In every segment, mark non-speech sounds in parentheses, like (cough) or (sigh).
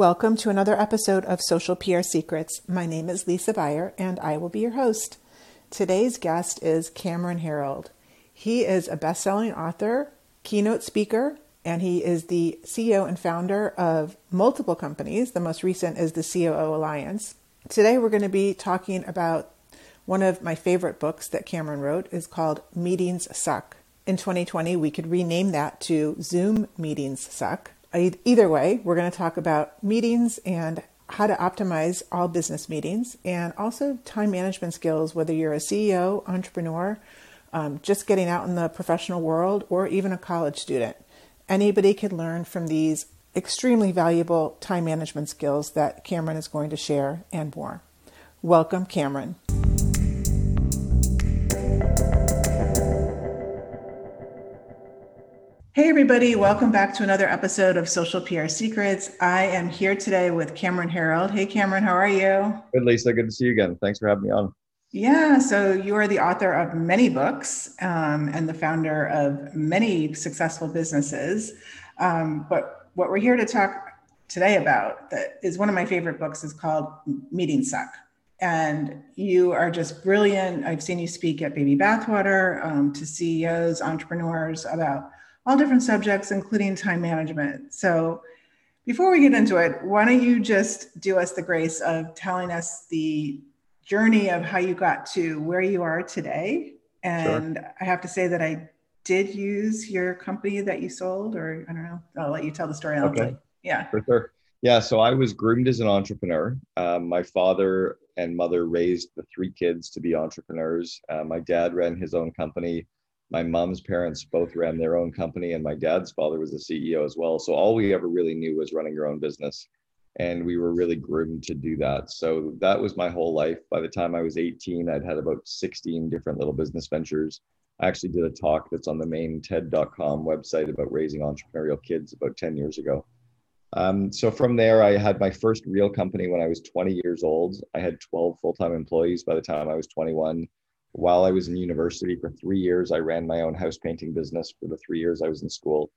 Welcome to another episode of Social PR Secrets. My name is Lisa Buyer and I will be your host. Today's guest is Cameron Herold. He is a best selling author, keynote speaker, and he is the CEO and founder of multiple companies. The most recent is the COO Alliance. Today we're going to be talking about one of my favorite books that Cameron wrote is called Meetings Suck. In 2020, we could rename that to Zoom Meetings Suck Either way, we're going to talk about meetings and how to optimize all business meetings and also time management skills, whether you're a CEO, entrepreneur, um, just getting out in the professional world, or even a college student. Anybody can learn from these extremely valuable time management skills that Cameron is going to share and more. Welcome, Cameron. Hey, everybody, welcome back to another episode of Social PR Secrets. I am here today with Cameron Herold. Hey, Cameron, how are you? Good, Lisa. Good to see you again. Thanks for having me on. Yeah, so you are the author of many books um, and the founder of many successful businesses. Um, but what we're here to talk today about that is one of my favorite books is called Meeting Suck. And you are just brilliant. I've seen you speak at Baby Bathwater um, to CEOs, entrepreneurs about all different subjects, including time management. So before we get into it, why don't you just do us the grace of telling us the journey of how you got to where you are today? And sure. I have to say that I did use your company that you sold, or I don't know, I'll let you tell the story. Okay. Yeah. For sure. Yeah. So I was groomed as an entrepreneur. Um, my father and mother raised the three kids to be entrepreneurs. Uh, my dad ran his own company my mom's parents both ran their own company and my dad's father was a ceo as well. So all we ever really knew was running your own business. And we were really groomed to do that. So that was my whole life. By the time i was 18 i'd had about 16 different little business ventures. I actually did a talk that's on the main ted.com website about raising entrepreneurial kids about 10 years ago. Um, so from there i had my first real company when i was 20 years old. I had 12 full-time employees by the time i was 21 while I was in university for three years, I ran my own house painting business for the three years I was in school.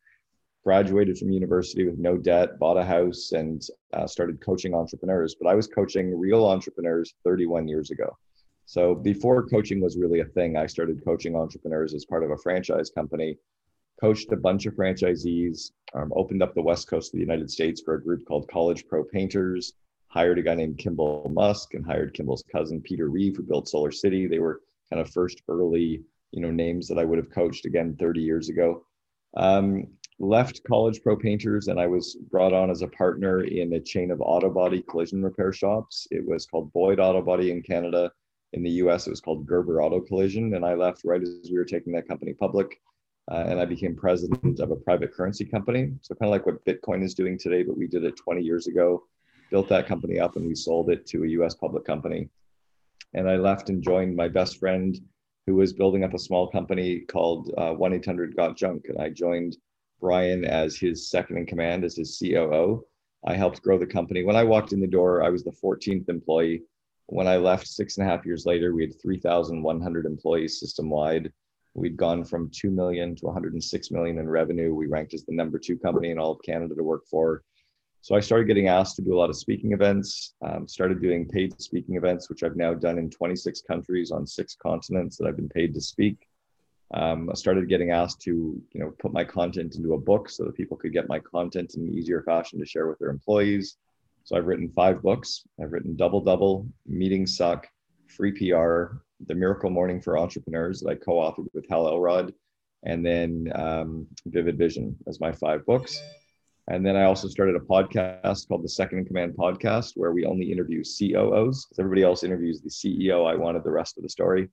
Graduated from university with no debt, bought a house, and uh, started coaching entrepreneurs. But I was coaching real entrepreneurs 31 years ago. So before coaching was really a thing, I started coaching entrepreneurs as part of a franchise company, coached a bunch of franchisees, um, opened up the West Coast of the United States for a group called College Pro Painters, hired a guy named Kimball Musk and hired Kimball's cousin, Peter Rive, who built Solar City. They were kind of first early, you know, names that I would have coached again 30 years ago. Um, left College Pro Painters and I was brought on as a partner in a chain of auto body collision repair shops. It was called Boyd Auto Body in Canada. In the US, it was called Gerber Auto Collision. And I left right as we were taking that company public. Uh, and I became president of a private currency company. So, kind of like what Bitcoin is doing today, but we did it 20 years ago, built that company up, and we sold it to a US public company and I left and joined my best friend who was building up a small company called uh, 1 800 Got Junk. And I joined Brian as his second in command, as his COO. I helped grow the company. When I walked in the door, I was the 14th employee. When I left six and a half years later, we had 3,100 employees system wide. We'd gone from 2 million to 106 million in revenue. We ranked as the number two company in all of Canada to work for. So I started getting asked to do a lot of speaking events, um, started doing paid speaking events, which I've now done in 26 countries on six continents that I've been paid to speak. Um, I started getting asked to, you know, put my content into a book so that people could get my content in an easier fashion to share with their employees. So I've written five books. I've written Double Double, Meetings Suck, Free PR, The Miracle Morning for Entrepreneurs that I co-authored with Hal Elrod, and then um, Vivid Vision as my five books. And then I also started a podcast called the Second in Command Podcast, where we only interview COOs. Because everybody else interviews the CEO. I wanted the rest of the story.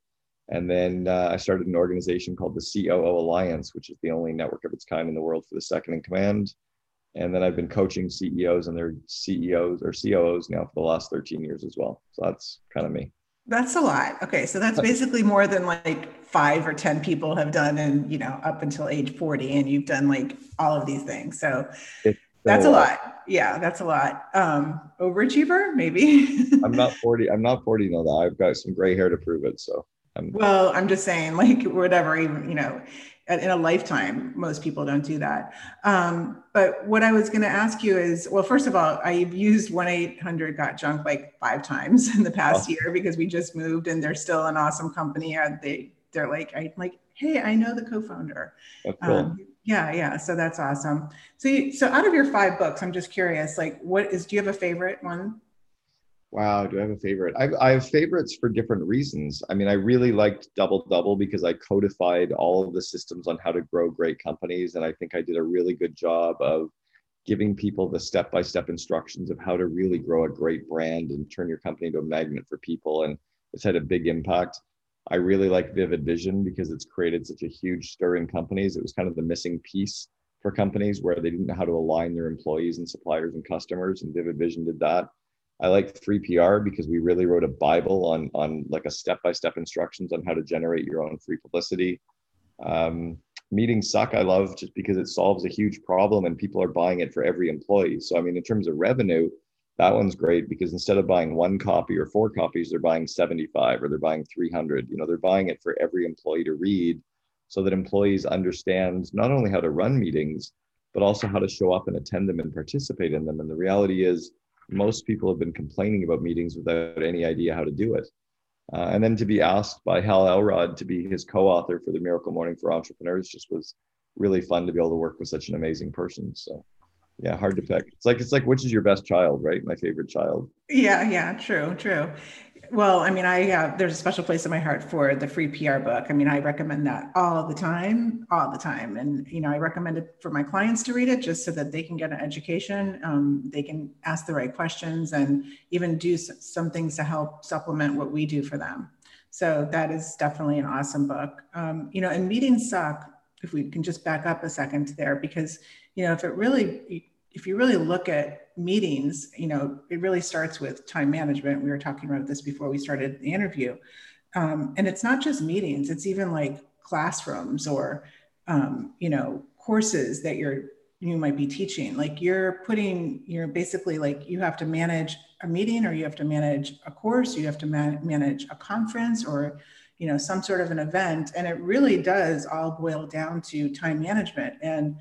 And then uh, I started an organization called the COO Alliance, which is the only network of its kind in the world for the second in command. And then I've been coaching CEOs and their CEOs or COOs now for the last 13 years as well. So that's kind of me. That's a lot. Okay. So that's basically more than like five or 10 people have done and, you know, up until age 40 and you've done like all of these things. So that's a lot. lot. Yeah, that's a lot. Um, overachiever, maybe. (laughs) I'm not 40. I'm not 40 no that. I've got some gray hair to prove it. So I'm well, I'm just saying, like whatever, even, you know, in a lifetime. Most people don't do that. Um, but what I was going to ask you is, well, first of all, I've used one eight hundred got junk like five times in the past oh. year because we just moved and they're still an awesome company. They they're like I like, hey, I know the co-founder. Oh, cool. Um, yeah, yeah. So that's awesome. So, you, so out of your five books, I'm just curious, like, what is? Do you have a favorite one? Wow, do I have a favorite? I, I have favorites for different reasons. I mean, I really liked Double Double because I codified all of the systems on how to grow great companies, and I think I did a really good job of giving people the step-by-step instructions of how to really grow a great brand and turn your company into a magnet for people. And it's had a big impact. I really like Vivid Vision because it's created such a huge stir in companies. It was kind of the missing piece for companies where they didn't know how to align their employees and suppliers and customers, and Vivid Vision did that. I like Free PR because we really wrote a Bible on on like a step-by-step instructions on how to generate your own free publicity. Um, meetings suck. I love just because it solves a huge problem and people are buying it for every employee. So I mean, in terms of revenue, that one's great because instead of buying one copy or four copies, they're buying 75 or they're buying 300. You know, they're buying it for every employee to read so that employees understand not only how to run meetings, but also how to show up and attend them and participate in them. And the reality is, most people have been complaining about meetings without any idea how to do it. Uh, and then to be asked by Hal Elrod to be his co-author for the Miracle Morning for Entrepreneurs just was really fun to be able to work with such an amazing person. So yeah hard to pick it's like it's like which is your best child right my favorite child yeah yeah true true well i mean i have there's a special place in my heart for the free pr book. I mean i recommend that all the time all the time. And you know i recommend it for my clients to read it just so that they can get an education. Um, they can ask the right questions and even do some things to help supplement what we do for them. So that is definitely an awesome book. Um, you know and meetings suck if we can just back up a second there because you know if it really if you really look at meetings, you know, it really starts with time management. We were talking about this before we started the interview. Um, and it's not just meetings, it's even like classrooms or, um, you know, courses that you're, you might be teaching. Like you're putting, you're basically like, you have to manage a meeting or you have to manage a course, you have to man- manage a conference or, you know, some sort of an event. And it really does all boil down to time management. And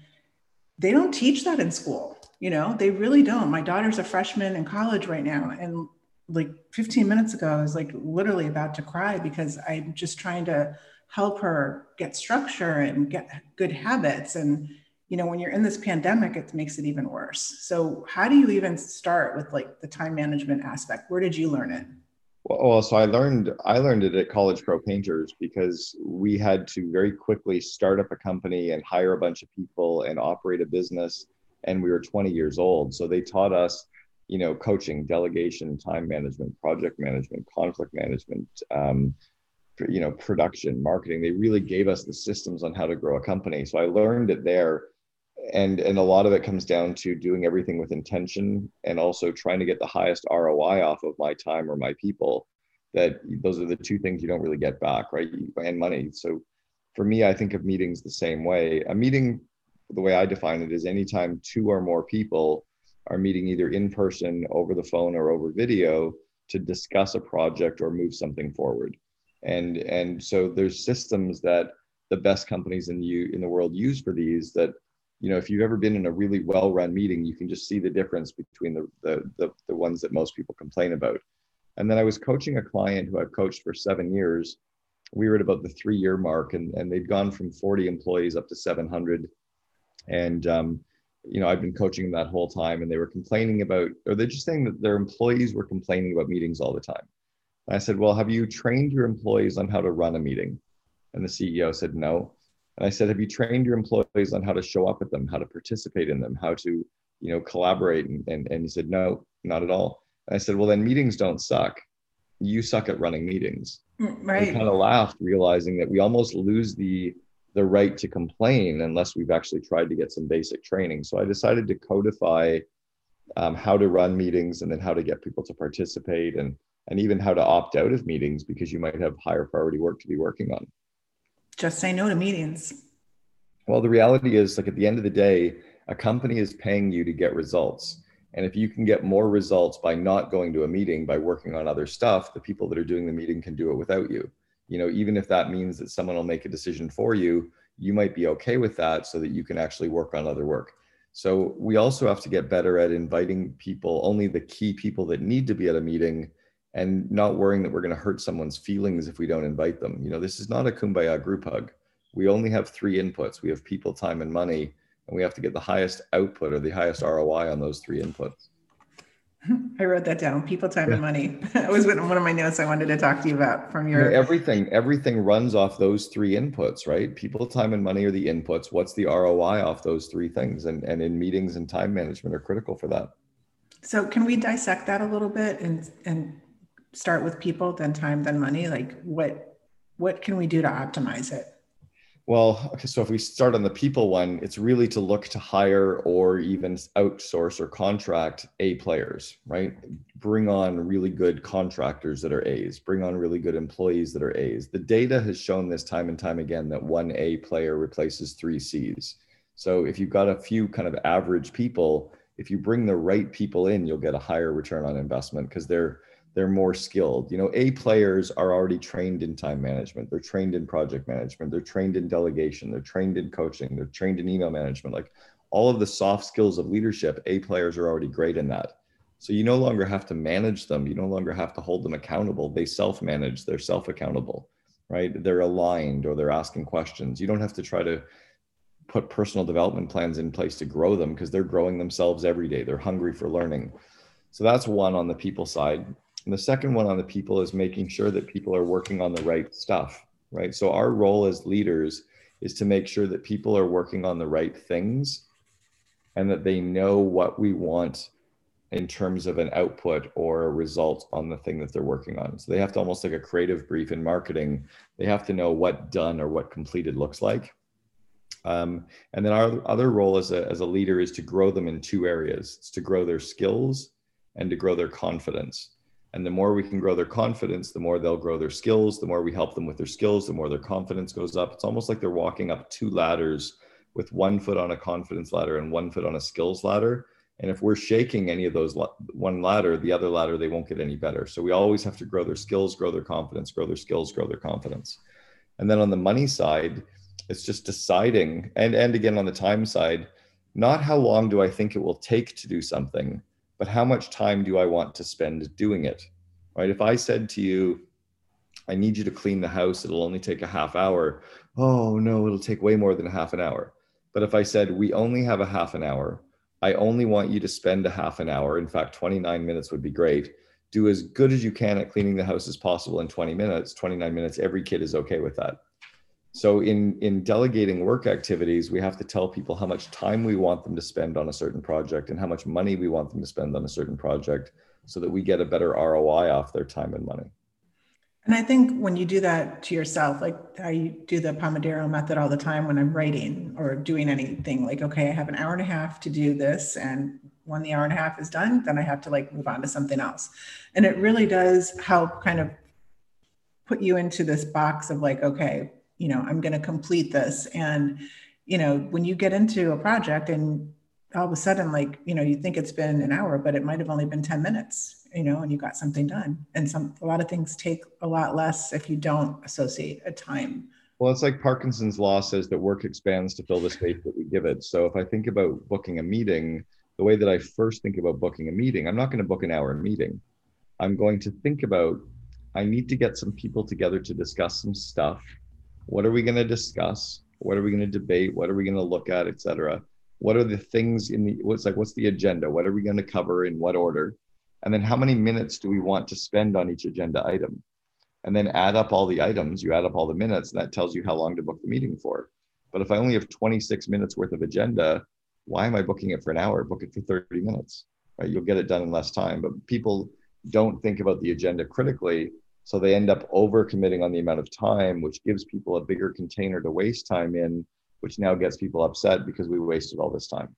they don't teach that in school you know they really don't. My daughter's a freshman in college right now and like 15 minutes ago i was like literally about to cry because i'm just trying to help her get structure and get good habits. And you know when you're in this pandemic it makes it even worse. So how do you even start with like the time management aspect? Where did you learn it? Well so i learned i learned it at college pro painters because we had to very quickly start up a company and hire a bunch of people and operate a business and we were 20 years old. So they taught us, you know, coaching, delegation, time management, project management, conflict management, um, you know, production, marketing. They really gave us the systems on how to grow a company. So I learned it there. And, and a lot of it comes down to doing everything with intention and also trying to get the highest ROI off of my time or my people. That those are the two things you don't really get back, right? And money. So for me, I think of meetings the same way. A meeting the way I define it is anytime two or more people are meeting either in person, over the phone, or over video to discuss a project or move something forward. And and so there's systems that the best companies in the in the world use for these that you know if you've ever been in a really well run meeting you can just see the difference between the, the the the ones that most people complain about and then i was coaching a client who i've coached for seven years we were at about the three year mark and, and they'd gone from 40 employees up to 700 and um, you know i've been coaching them that whole time and they were complaining about or they're just saying that their employees were complaining about meetings all the time. And i said well have you trained your employees on how to run a meeting? And the ceo said no. And i said have you trained your employees on how to show up at them how to participate in them how to you know collaborate? And, and, and he said no not at all. And i said well then meetings don't suck. You suck at running meetings. Right. right. kind of laughed realizing that we almost lose the the right to complain unless we've actually tried to get some basic training. So I decided to codify um, how to run meetings and then how to get people to participate and and even how to opt out of meetings because you might have higher priority work to be working on. Just say no to meetings. Well, the reality is like at the end of the day, a company is paying you to get results. And if you can get more results by not going to a meeting, by working on other stuff, the people that are doing the meeting can do it without you you know even if that means that someone will make a decision for you you might be okay with that so that you can actually work on other work. So we also have to get better at inviting people, only the key people that need to be at a meeting and not worrying that we're going to hurt someone's feelings if we don't invite them. You know, this is not a kumbaya group hug. We only have three inputs. We have people, time, and money, and we have to get the highest output or the highest ROI on those three inputs. (laughs) I wrote that down. People, time, yeah. and money. (laughs) that was one of my notes I wanted to talk to you about from your. everything, everything runs off those three inputs, right? People, time, and money are the inputs. What's the ROI off those three things? And and in meetings and time management are critical for that. So can we dissect that a little bit and and start with people, then time, then money? Like what what can we do to optimize it? Well, okay, so if we start on the people one, it's really to look to hire or even outsource or contract A players, right? Bring on really good contractors that are A's, bring on really good employees that are A's. The data has shown this time and time again that one A player replaces three C's. So if you've got a few kind of average people, if you bring the right people in, you'll get a higher return on investment because they're they're more skilled. You know, A players are already trained in time management. They're trained in project management. They're trained in delegation. They're trained in coaching. They're trained in email management. Like all of the soft skills of leadership, A players are already great in that. So you no longer have to manage them. You no longer have to hold them accountable. They self manage, they're self accountable, right? They're aligned or they're asking questions. You don't have to try to put personal development plans in place to grow them because they're growing themselves every day. They're hungry for learning. So that's one on the people side. And the second one on the people is making sure that people are working on the right stuff, right? So our role as leaders is to make sure that people are working on the right things and that they know what we want in terms of an output or a result on the thing that they're working on. So they have to almost like a creative brief in marketing. They have to know what done or what completed looks like. Um, and then our other role as a, as a leader is to grow them in two areas. It's to grow their skills and to grow their confidence. And the more we can grow their confidence, the more they'll grow their skills. The more we help them with their skills, the more their confidence goes up. It's almost like they're walking up two ladders with one foot on a confidence ladder and one foot on a skills ladder. And if we're shaking any of those one ladder, the other ladder, they won't get any better. So we always have to grow their skills, grow their confidence, grow their skills, grow their confidence. And then on the money side, it's just deciding, and, and again on the time side, not how long do I think it will take to do something, but how much time do I want to spend doing it? Right? If I said to you, I need you to clean the house, it'll only take a half hour. Oh, no, it'll take way more than a half an hour. But if I said, we only have a half an hour, I only want you to spend a half an hour. In fact, 29 minutes would be great. Do as good as you can at cleaning the house as possible in 20 minutes. 29 minutes, every kid is okay with that. So in in delegating work activities, we have to tell people how much time we want them to spend on a certain project and how much money we want them to spend on a certain project so that we get a better ROI off their time and money. And I think when you do that to yourself, like I do the Pomodoro method all the time when I'm writing or doing anything, like, okay, I have an hour and a half to do this. And when the hour and a half is done, then I have to like move on to something else. And it really does help kind of put you into this box of like, okay, you know i'm going to complete this. And you know when you get into a project and all of a sudden like you know you think it's been an hour but it might have only been 10 minutes you know and you got something done. And some a lot of things take a lot less if you don't associate a time. Well it's like parkinson's law says that work expands to fill the space that we give it. So if i think about booking a meeting the way that i first think about booking a meeting i'm not going to book an hour meeting. I'm going to think about i need to get some people together to discuss some stuff what are we going to discuss? What are we going to debate? What are we going to look at etc what are the things in the what's like what's the agenda? What are we going to cover in what order? And then how many minutes do we want to spend on each agenda item? And then add up all the items you add up all the minutes and that tells you how long to book the meeting for. But if i only have 26 minutes worth of agenda why am i booking it for an hour? Book it for 30 minutes right? You'll get it done in less time. But people don't think about the agenda critically so they end up over committing on the amount of time, which gives people a bigger container to waste time in, which now gets people upset because we wasted all this time.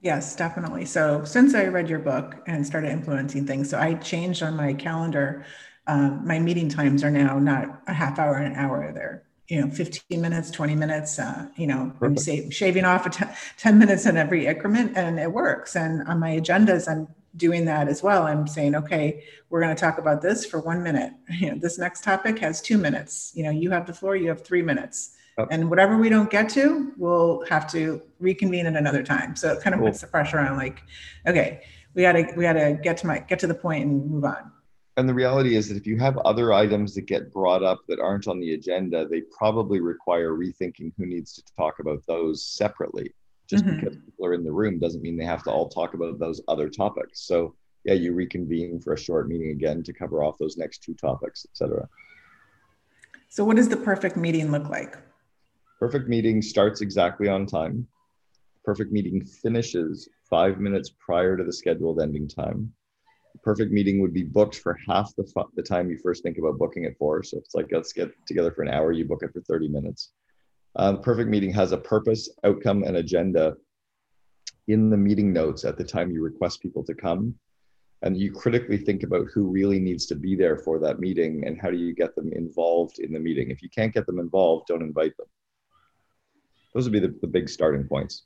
Yes, definitely. So since I read your book and started influencing things, so I changed on my calendar. Um, my meeting times are now not a half hour and an hour. They're you know 15 minutes 20 minutes uh, you know Perfect. i'm say, shaving off a t- (laughs) 10 minutes in every increment and it works and on my agendas i'm doing that as well. I'm saying, okay, we're going to talk about this for one minute. (laughs) You know, this next topic has two minutes. You know, you have the floor, you have three minutes. Yep. And whatever we don't get to, we'll have to reconvene at another time. So it kind of cool. puts the pressure on like, okay, we gotta we gotta get to my get to the point and move on. And the reality is that if you have other items that get brought up that aren't on the agenda, they probably require rethinking who needs to talk about those separately. Just mm-hmm. because people are in the room doesn't mean they have to all talk about those other topics. So yeah, you reconvene for a short meeting again to cover off those next two topics, etc. So what does the perfect meeting look like? Perfect meeting starts exactly on time. Perfect meeting finishes five minutes prior to the scheduled ending time. Perfect meeting would be booked for half the, fu- the time you first think about booking it for. So it's like, let's get together for an hour, you book it for 30 minutes. Um, perfect meeting has a purpose, outcome, and agenda in the meeting notes at the time you request people to come. And you critically think about who really needs to be there for that meeting and how do you get them involved in the meeting. If you can't get them involved don't invite them. Those would be the, the big starting points.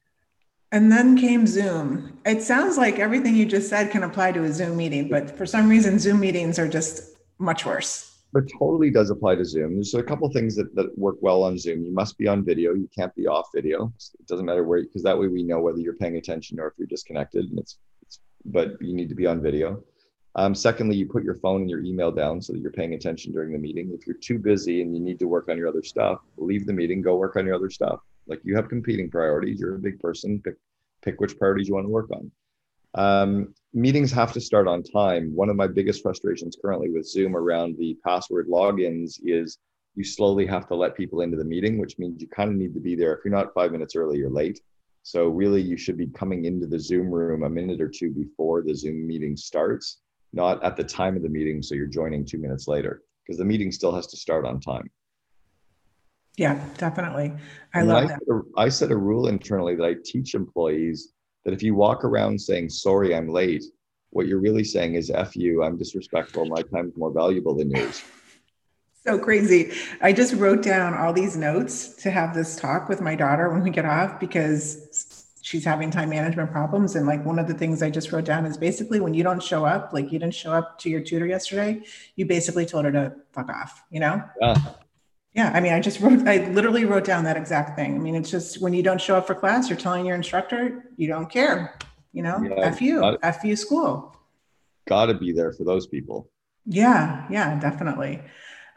And then came zoom. It sounds like everything you just said can apply to a zoom meeting but for some reason zoom meetings are just much worse it totally does apply to zoom there's a couple things that, that work well on zoom you must be on video you can't be off video it doesn't matter where because that way we know whether you're paying attention or if you're disconnected and it's but you need to be on video. Um, secondly, you put your phone and your email down so that you're paying attention during the meeting. If you're too busy and you need to work on your other stuff, leave the meeting, go work on your other stuff. Like you have competing priorities. You're a big person. Pick pick which priorities you want to work on. Um, meetings have to start on time. One of my biggest frustrations currently with Zoom around the password logins is you slowly have to let people into the meeting, which means you kind of need to be there. If you're not five minutes early, you're late. So really you should be coming into the Zoom room a minute or two before the Zoom meeting starts, not at the time of the meeting. So you're joining two minutes later because the meeting still has to start on time. Yeah, definitely. I and love I that. Set a, I set a rule internally that I teach employees that if you walk around saying, sorry, I'm late, what you're really saying is, F you, I'm disrespectful, my time's more valuable than yours. So crazy. I just wrote down all these notes to have this talk with my daughter when we get off because she's having time management problems. And like one of the things I just wrote down is basically when you don't show up, like you didn't show up to your tutor yesterday, you basically told her to fuck off, you know? Yeah. Yeah. I mean, I just wrote, I literally wrote down that exact thing. I mean, it's just when you don't show up for class, you're telling your instructor you don't care, you know, yeah, F you, gotta, F you school. Gotta be there for those people. Yeah. Yeah, definitely.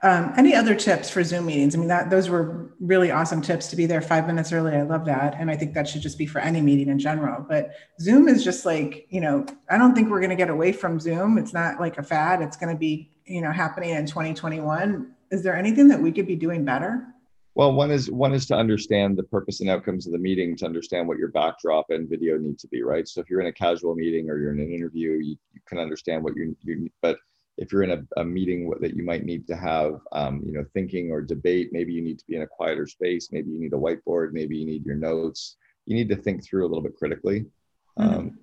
Um, any other tips for Zoom meetings? I mean, that those were really awesome tips to be there five minutes early. I love that, and I think that should just be for any meeting in general. But Zoom is just like you know, I don't think we're going to get away from Zoom. It's not like a fad. It's going to be you know happening in 2021. Is there anything that we could be doing better? Well, one is one is to understand the purpose and outcomes of the meeting, to understand what your backdrop and video need to be, right? So if you're in a casual meeting or you're in an interview, you, you can understand what you you but if you're in a, a meeting that you might need to have, um, you know, thinking or debate, maybe you need to be in a quieter space. Maybe you need a whiteboard. Maybe you need your notes. You need to think through a little bit critically. Mm-hmm. Um,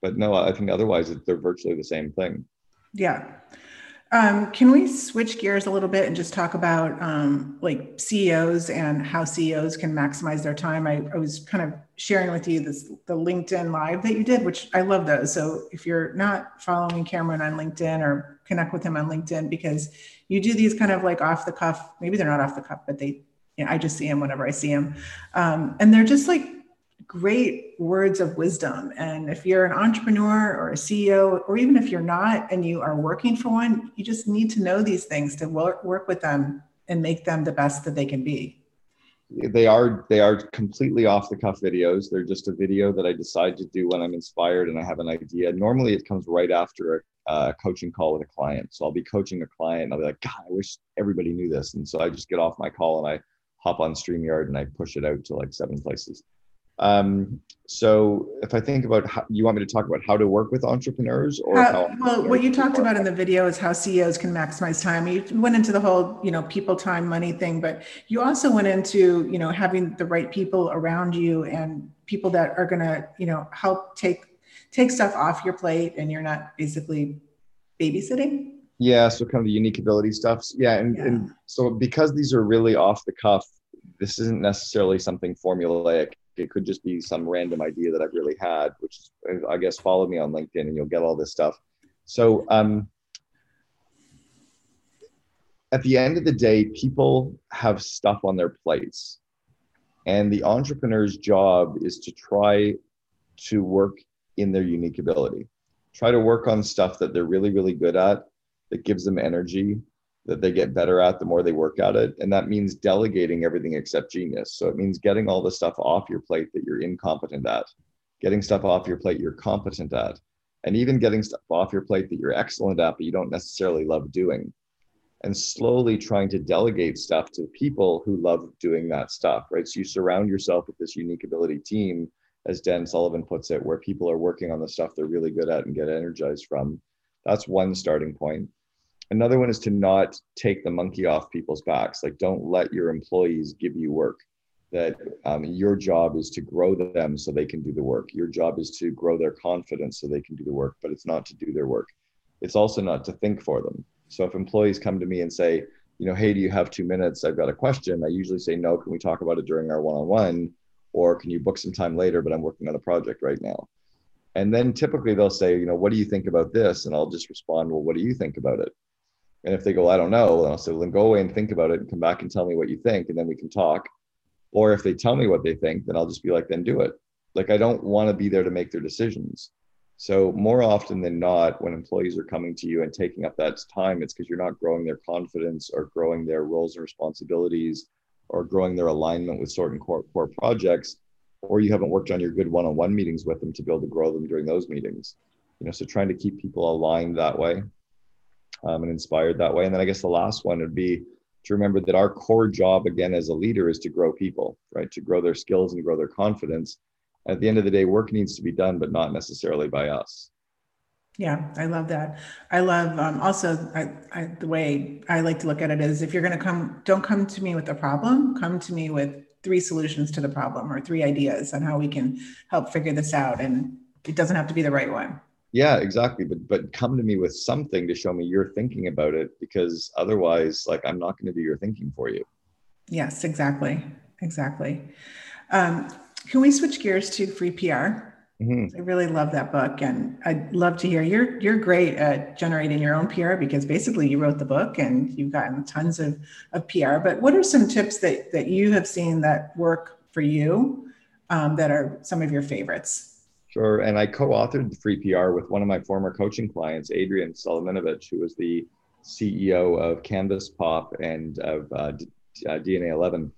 but no, I think otherwise they're virtually the same thing. Yeah. Um, can we switch gears a little bit and just talk about um, like CEOs and how CEOs can maximize their time? I, I, was kind of sharing with you this the LinkedIn live that you did, which I love those. So if you're not following Cameron on LinkedIn or connect with him on LinkedIn because you do these kind of like off the cuff. Maybe they're not off the cuff, but they, you know, I just see him whenever I see him, um, and they're just like great words of wisdom. And if you're an entrepreneur or a CEO, or even if you're not and you are working for one, you just need to know these things to work, work with them and make them the best that they can be. They are they are completely off the cuff videos. They're just a video that I decide to do when I'm inspired and I have an idea. Normally, it comes right after a, a coaching call with a client. So I'll be coaching a client and I'll be like, God, I wish everybody knew this. And so I just get off my call and I hop on StreamYard and I push it out to like seven places. Um, so if I think about how you want me to talk about how to work with entrepreneurs or how, how well, what you talked about in the video is how CEOs can maximize time. You went into the whole, you know, people, time, money thing, but you also went into, you know, having the right people around you and people that are going to, you know, help take, take stuff off your plate and you're not basically babysitting. Yeah. So kind of the unique ability stuff. Yeah. And, yeah. and so because these are really off the cuff, this isn't necessarily something formulaic it could just be some random idea that I've really had, which is, I guess, follow me on LinkedIn and you'll get all this stuff. So, um, at the end of the day, people have stuff on their plates. And the entrepreneur's job is to try to work in their unique ability. Try to work on stuff that they're really, really good at, that gives them energy, that they get better at the more they work at it. And that means delegating everything except genius. So it means getting all the stuff off your plate that you're incompetent at, getting stuff off your plate you're competent at, and even getting stuff off your plate that you're excellent at, but you don't necessarily love doing and slowly trying to delegate stuff to people who love doing that stuff, right? So you surround yourself with this unique ability team, as Dan Sullivan puts it, where people are working on the stuff they're really good at and get energized from. That's one starting point. Another one is to not take the monkey off people's backs. Like, don't let your employees give you work. That um, your job is to grow them so they can do the work. Your job is to grow their confidence so they can do the work, but it's not to do their work. It's also not to think for them so if employees come to me and say, you know, hey, do you have two minutes? I've got a question. I usually say, no, can we talk about it during our one on one? Or can you book some time later? But I'm working on a project right now. And then typically they'll say, you know, what do you think about this? And I'll just respond, well, what do you think about it? And if they go, I don't know, then I'll say, well, then go away and think about it and come back and tell me what you think. And then we can talk. Or if they tell me what they think, then I'll just be like, then do it. Like, I don't want to be there to make their decisions. So more often than not, when employees are coming to you and taking up that time, it's because you're not growing their confidence or growing their roles and responsibilities or growing their alignment with certain core, core projects, or you haven't worked on your good one-on-one meetings with them to be able to grow them during those meetings. You know, so trying to keep people aligned that way um, and inspired that way. And then I guess the last one would be to remember that our core job again as a leader is to grow people, right? To grow their skills and grow their confidence at the end of the day, work needs to be done, but not necessarily by us. Yeah, I love that. I love um, also I, I, the way I like to look at it is if you're going to come, don't come to me with a problem, come to me with three solutions to the problem or three ideas on how we can help figure this out. And it doesn't have to be the right one. Yeah, exactly. But but come to me with something to show me you're thinking about it because otherwise, like I'm not going to do your thinking for you. Yes, exactly, exactly. Um, can we switch gears to free PR? Mm-hmm. I really love that book, and I'd love to hear you're you're great at generating your own PR because basically you wrote the book and you've gotten tons of, of PR. But what are some tips that that you have seen that work for you um, that are some of your favorites? Sure, and I co-authored the Free PR with one of my former coaching clients, Adrian Salamunovic, who was the CEO of Canvas Pop and of uh, uh DNA 11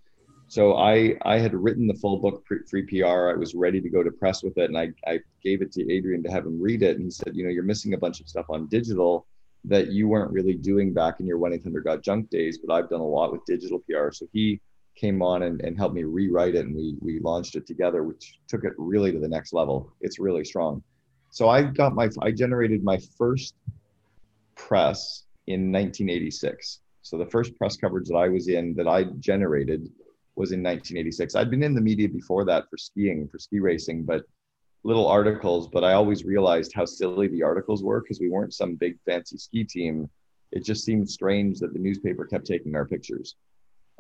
so I I had written the full book free PR. I was ready to go to press with it, and I I gave it to Adrian to have him read it, and he said, you know, you're missing a bunch of stuff on digital that you weren't really doing back in your One Eight Hundred Got Junk days, but I've done a lot with digital PR. So he came on and, and helped me rewrite it, and we we launched it together, which took it really to the next level. It's really strong. So I got my I generated my first press in 1986. So the first press coverage that I was in that I generated was in 1986. I'd been in the media before that for skiing, for ski racing, but little articles. But I always realized how silly the articles were because we weren't some big fancy ski team. It just seemed strange that the newspaper kept taking our pictures.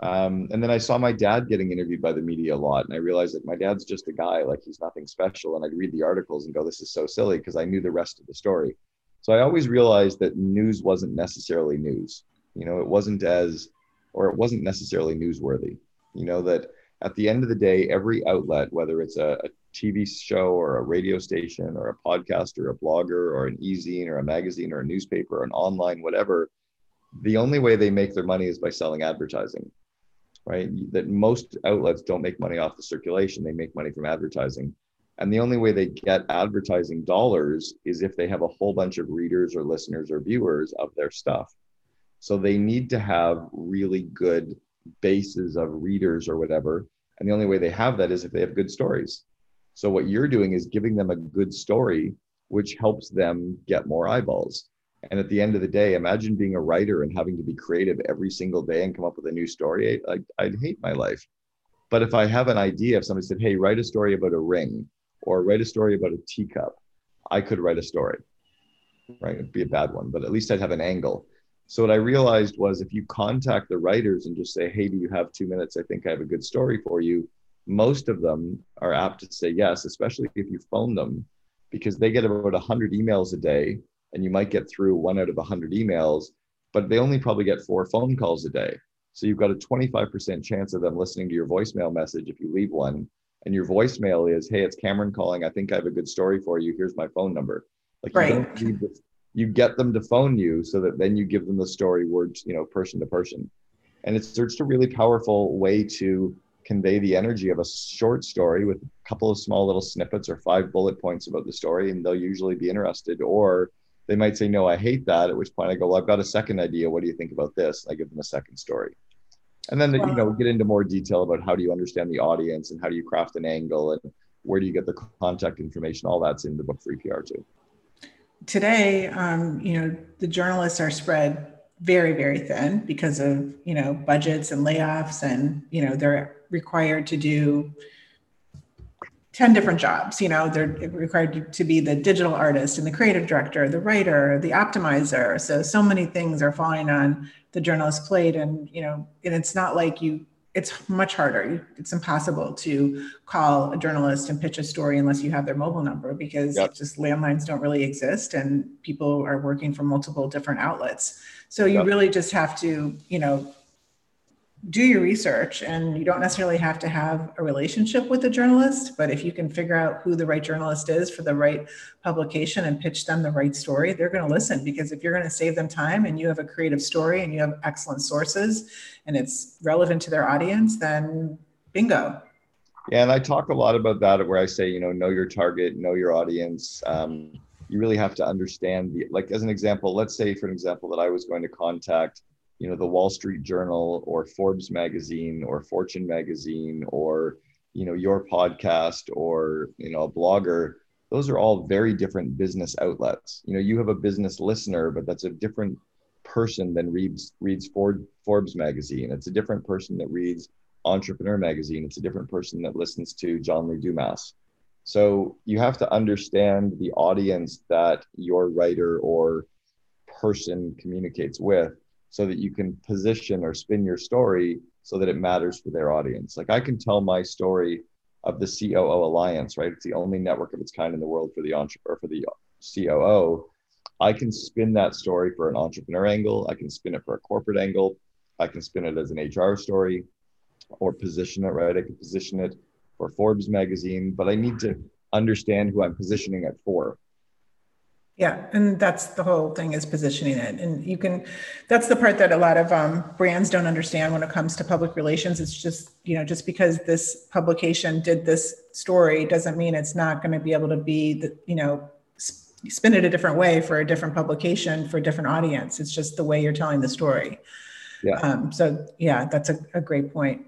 Um, and then I saw my dad getting interviewed by the media a lot, and I realized that my dad's just a guy, like he's nothing special. And I'd read the articles and go, "This is so silly," because I knew the rest of the story. So I always realized that news wasn't necessarily news. You know, it wasn't as, or it wasn't necessarily newsworthy. You know, that at the end of the day, every outlet, whether it's a, a TV show or a radio station or a podcast or a blogger or an e-zine or a magazine or a newspaper or an online, whatever, the only way they make their money is by selling advertising, right? That most outlets don't make money off the circulation, they make money from advertising. And the only way they get advertising dollars is if they have a whole bunch of readers or listeners or viewers of their stuff. So they need to have really good bases of readers or whatever. And the only way they have that is if they have good stories. So what you're doing is giving them a good story, which helps them get more eyeballs. And at the end of the day, imagine being a writer and having to be creative every single day and come up with a new story. I, I'd hate my life. But if I have an idea, if somebody said, hey, write a story about a ring or write a story about a teacup, I could write a story, right? It'd be a bad one, but at least I'd have an angle. So what I realized was if you contact the writers and just say, "Hey, do you have two minutes? I think I have a good story for you." Most of them are apt to say yes, especially if you phone them, because they get about 100 emails a day, and you might get through one out of 100 emails. but they only probably get four phone calls a day. So you've got a 25% chance of them listening to your voicemail message if you leave one. And your voicemail is, hey, it's Cameron calling. I think I have a good story for you. Here's my phone number. Like right. you don't need you get them to phone you so that then you give them the story words, you know, person to person. And it's just a really powerful way to convey the energy of a short story with a couple of small little snippets or five bullet points about the story, and they'll usually be interested. Or they might say, No, I hate that. At which point I go, Well, I've got a second idea. What do you think about this? I give them a second story. And then, wow. you know, get into more detail about how do you understand the audience and how do you craft an angle and where do you get the contact information? All that's in the book Free PR too. Today, um, you know, the journalists are spread very, very thin because of, you know, budgets and layoffs and, you know, they're required to do 10 different jobs you know they're required to be the digital artist and the creative director the writer the optimizer so so many things are falling on the journalist's plate and you know and it's not like you it's much harder it's impossible to call a journalist and pitch a story unless you have their mobile number because yep. just landlines don't really exist and people are working from multiple different outlets so you yep. really just have to you know do your research and you don't necessarily have to have a relationship with the journalist but if you can figure out who the right journalist is for the right publication and pitch them the right story they're going to listen. Because if you're going to save them time and you have a creative story and you have excellent sources and it's relevant to their audience then bingo. Yeah and i talk a lot about that where i say you know know your target know your audience. Um, you really have to understand the like as an example let's say for an example that i was going to contact you know the wall street journal or forbes magazine or fortune magazine or you know your podcast or you know a blogger those are all very different business outlets. You know you have a business listener but that's a different person than reads reads Ford, forbes magazine. It's a different person that reads entrepreneur magazine. It's a different person that listens to john lee dumas. So you have to understand the audience that your writer or person communicates with so that you can position or spin your story so that it matters for their audience. Like I can tell my story of the COO Alliance, right? It's the only network of its kind in the world for the entrepreneur for the COO. I can spin that story for an entrepreneur angle. I can spin it for a corporate angle. I can spin it as an HR story or position it, right? I can position it for Forbes magazine, but I need to understand who I'm positioning it for. Yeah, and that's the whole thing is positioning it. And you can, that's the part that a lot of um, brands don't understand when it comes to public relations. It's just, you know, just because this publication did this story doesn't mean it's not going to be able to be, the, you know, spin it a different way for a different publication for a different audience. It's just the way you're telling the story. Yeah. Um, so yeah, that's a, a great point.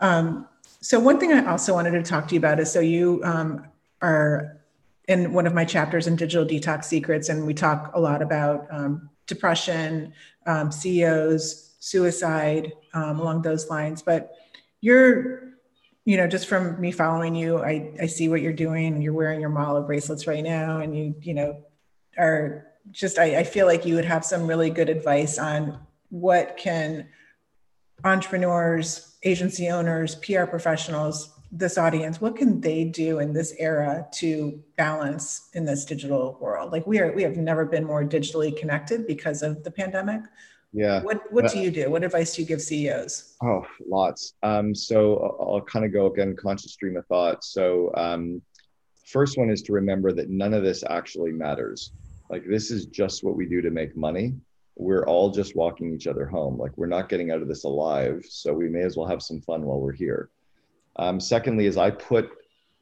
Um, so one thing I also wanted to talk to you about is so you um, are in one of my chapters in Digital Detox Secrets, and we talk a lot about um, depression, um, CEOs, suicide, um, along those lines. But you're, you know, just from me following you, I, I see what you're doing. You're wearing your Mala bracelets right now, and you, you know, are just, I, I feel like you would have some really good advice on what can entrepreneurs, agency owners, PR professionals this audience what can they do in this era to balance in this digital world? Like we are we have never been more digitally connected because of the pandemic. Yeah. What what do you do? What advice do you give ceos oh lots. Um, so i'll, I'll kind of go again conscious stream of thought. So um, first one is to remember that none of this actually matters. Like this is just what we do to make money. We're all just walking each other home. Like we're not getting out of this alive so we may as well have some fun while we're here um, secondly, is I put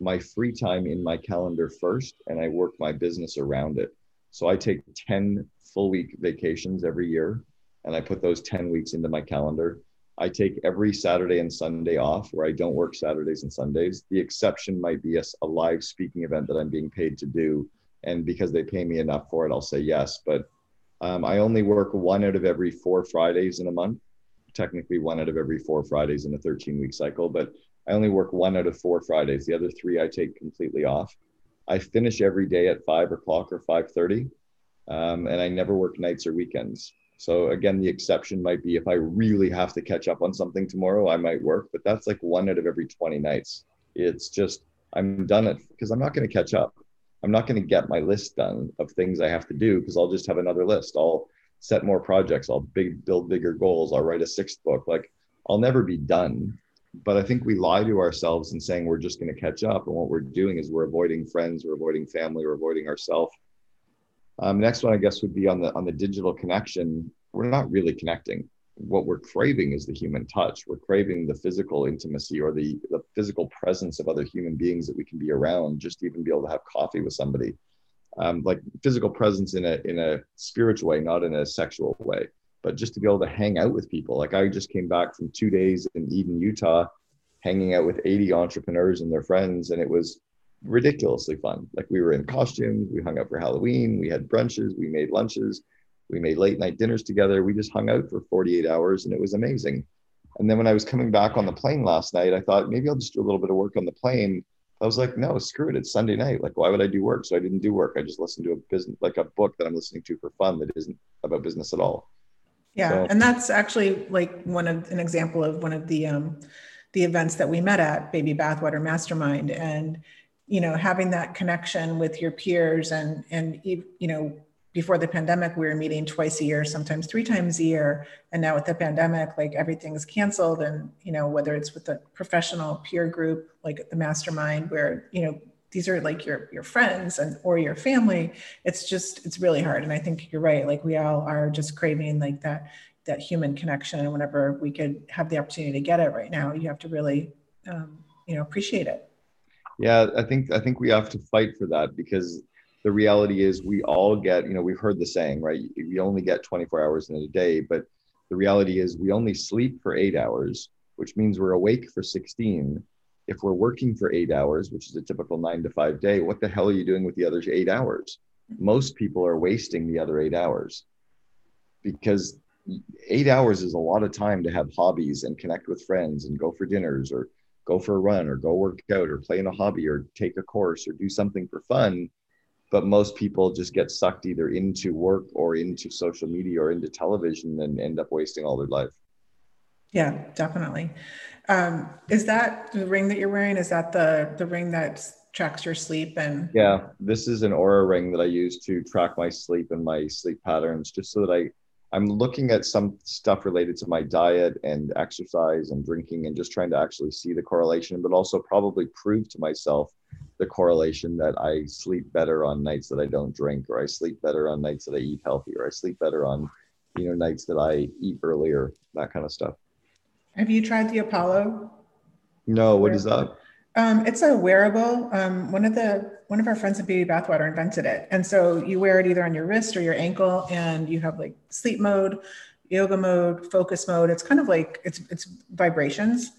my free time in my calendar first and I work my business around it. So I take 10 full week vacations every year and I put those 10 weeks into my calendar. I take every Saturday and Sunday off where I don't work Saturdays and Sundays. The exception might be a, a live speaking event that I'm being paid to do. And because they pay me enough for it, I'll say yes. But um, I only work one out of every four Fridays in a month, technically one out of every four Fridays in a 13 week cycle. But I only work one out of four Fridays. The other three I take completely off. I finish every day at five o'clock or five thirty, um, and I never work nights or weekends. So again, the exception might be if I really have to catch up on something tomorrow, I might work, but that's like one out of every twenty nights. It's just I'm done it because I'm not going to catch up. I'm not going to get my list done of things I have to do because I'll just have another list. I'll set more projects. I'll big build bigger goals. I'll write a sixth book. Like I'll never be done. But I think we lie to ourselves in saying we're just going to catch up. And what we're doing is we're avoiding friends, we're avoiding family, we're avoiding ourselves. Um, next one, I guess, would be on the on the digital connection. We're not really connecting. What we're craving is the human touch. We're craving the physical intimacy or the the physical presence of other human beings that we can be around, just even be able to have coffee with somebody um, like physical presence in a in a spiritual way, not in a sexual way, but just to be able to hang out with people. Like I just came back from two days in Eden, Utah, hanging out with 80 entrepreneurs and their friends, and it was ridiculously fun. Like we were in costumes, we hung out for Halloween, we had brunches, we made lunches, we made late night dinners together. We just hung out for 48 hours, and it was amazing. And then when I was coming back on the plane last night, I thought maybe I'll just do a little bit of work on the plane I was like, no, screw it. It's Sunday night. Like, why would I do work? So I didn't do work. I just listened to a business, like a book that I'm listening to for fun that isn't about business at all. Yeah, so, and that's actually like one of an example of one of the um, the events that we met at Baby Bathwater Mastermind, and you know, having that connection with your peers, and and you know, before the pandemic, we were meeting twice a year, sometimes three times a year. And now with the pandemic, like everything's canceled. And, you know, whether it's with a professional peer group, like the mastermind, where, you know, these are like your your friends and or your family, it's just, it's really hard. And I think you're right. Like we all are just craving like that, that human connection. And whenever we could have the opportunity to get it right now, you have to really, um, you know, appreciate it. Yeah, I think I think we have to fight for that because the reality is we all get you know we've heard the saying right we only get 24 hours in a day but the reality is we only sleep for eight hours which means we're awake for 16 if we're working for eight hours which is a typical nine to five day what the hell are you doing with the other eight hours? Mm-hmm. Most people are wasting the other eight hours because eight hours is a lot of time to have hobbies and connect with friends and go for dinners or go for a run or go work out or play in a hobby or take a course or do something for fun. But most people just get sucked either into work or into social media or into television and end up wasting all their life. Yeah definitely um, is that the ring that you're wearing is that the the ring that tracks your sleep and yeah this is an Oura ring that i use to track my sleep and my sleep patterns just so that i i'm looking at some stuff related to my diet and exercise and drinking and just trying to actually see the correlation but also probably prove to myself the correlation that I sleep better on nights that I don't drink, or I sleep better on nights that I eat healthy, or I sleep better on, you know, nights that I eat earlier, that kind of stuff. Have you tried the Apollo? No, what is that? Um, it's a wearable. Um, one of the one of our friends at Baby Bathwater invented it, and so you wear it either on your wrist or your ankle, and you have like sleep mode, yoga mode, focus mode. It's kind of like it's it's vibrations.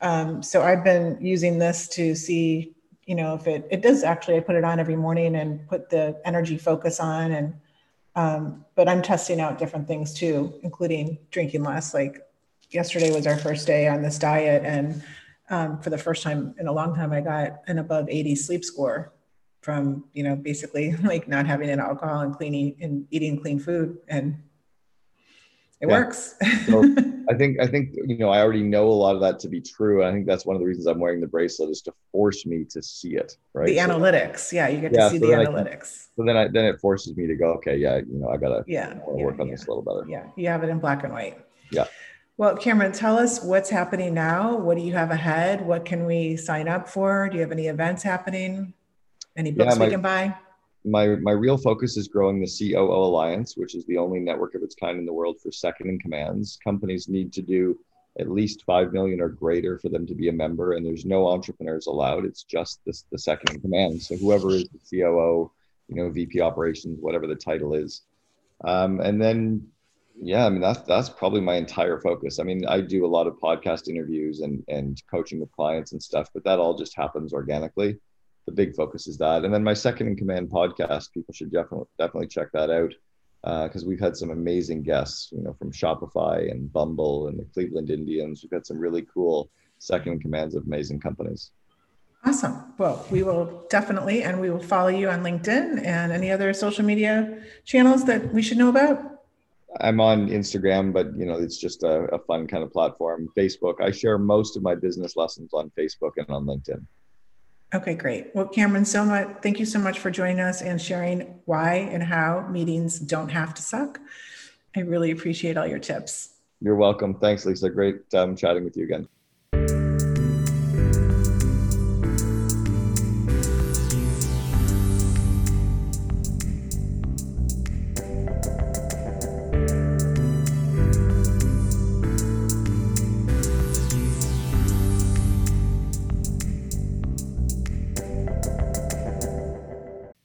Um, so I've been using this to see you know, if it, it does actually, I put it on every morning and put the energy focus on and, um, but I'm testing out different things too, including drinking less. Like yesterday was our first day on this diet. And um, for the first time in a long time, I got an above 80 sleep score from, you know, basically (laughs) like not having an alcohol and cleaning and eating clean food. And it yeah. works. (laughs) so I think I think you know I already know a lot of that to be true. and I think that's one of the reasons I'm wearing the bracelet is to force me to see it. Right. The so, analytics, yeah, you get yeah, to see so the analytics. So then I then it forces me to go, okay, yeah, you know, I gotta yeah, yeah work on this a little better. Yeah, you have it in black and white. Yeah. Well, Cameron, tell us what's happening now. What do you have ahead? What can we sign up for? Do you have any events happening? Any books my, we can buy? my my real focus is growing the COO Alliance, which is the only network of its kind in the world for second in commands. Companies need to do at least five million or greater for them to be a member, and there's no entrepreneurs allowed. It's just this, the second in command. So whoever is the COO, you know, VP operations, whatever the title is, um, and then yeah, I mean that's that's probably my entire focus. I mean, I do a lot of podcast interviews and and coaching with clients and stuff, but that all just happens organically the big focus is that. And then my second in command podcast, people should definitely definitely check that out because uh, we've had some amazing guests, you know, from Shopify and Bumble and the Cleveland Indians. We've got some really cool second in commands of amazing companies. Awesome. Well, we will definitely, and we will follow you on LinkedIn and any other social media channels that we should know about. I'm on Instagram, but you know, it's just a, a fun kind of platform. Facebook. I share most of my business lessons on Facebook and on LinkedIn. Okay, great. Well, Cameron, so much. Thank you so much for joining us and sharing why and how meetings don't have to suck. I really appreciate all your tips. You're welcome. Thanks, Lisa. Great um, chatting with you again.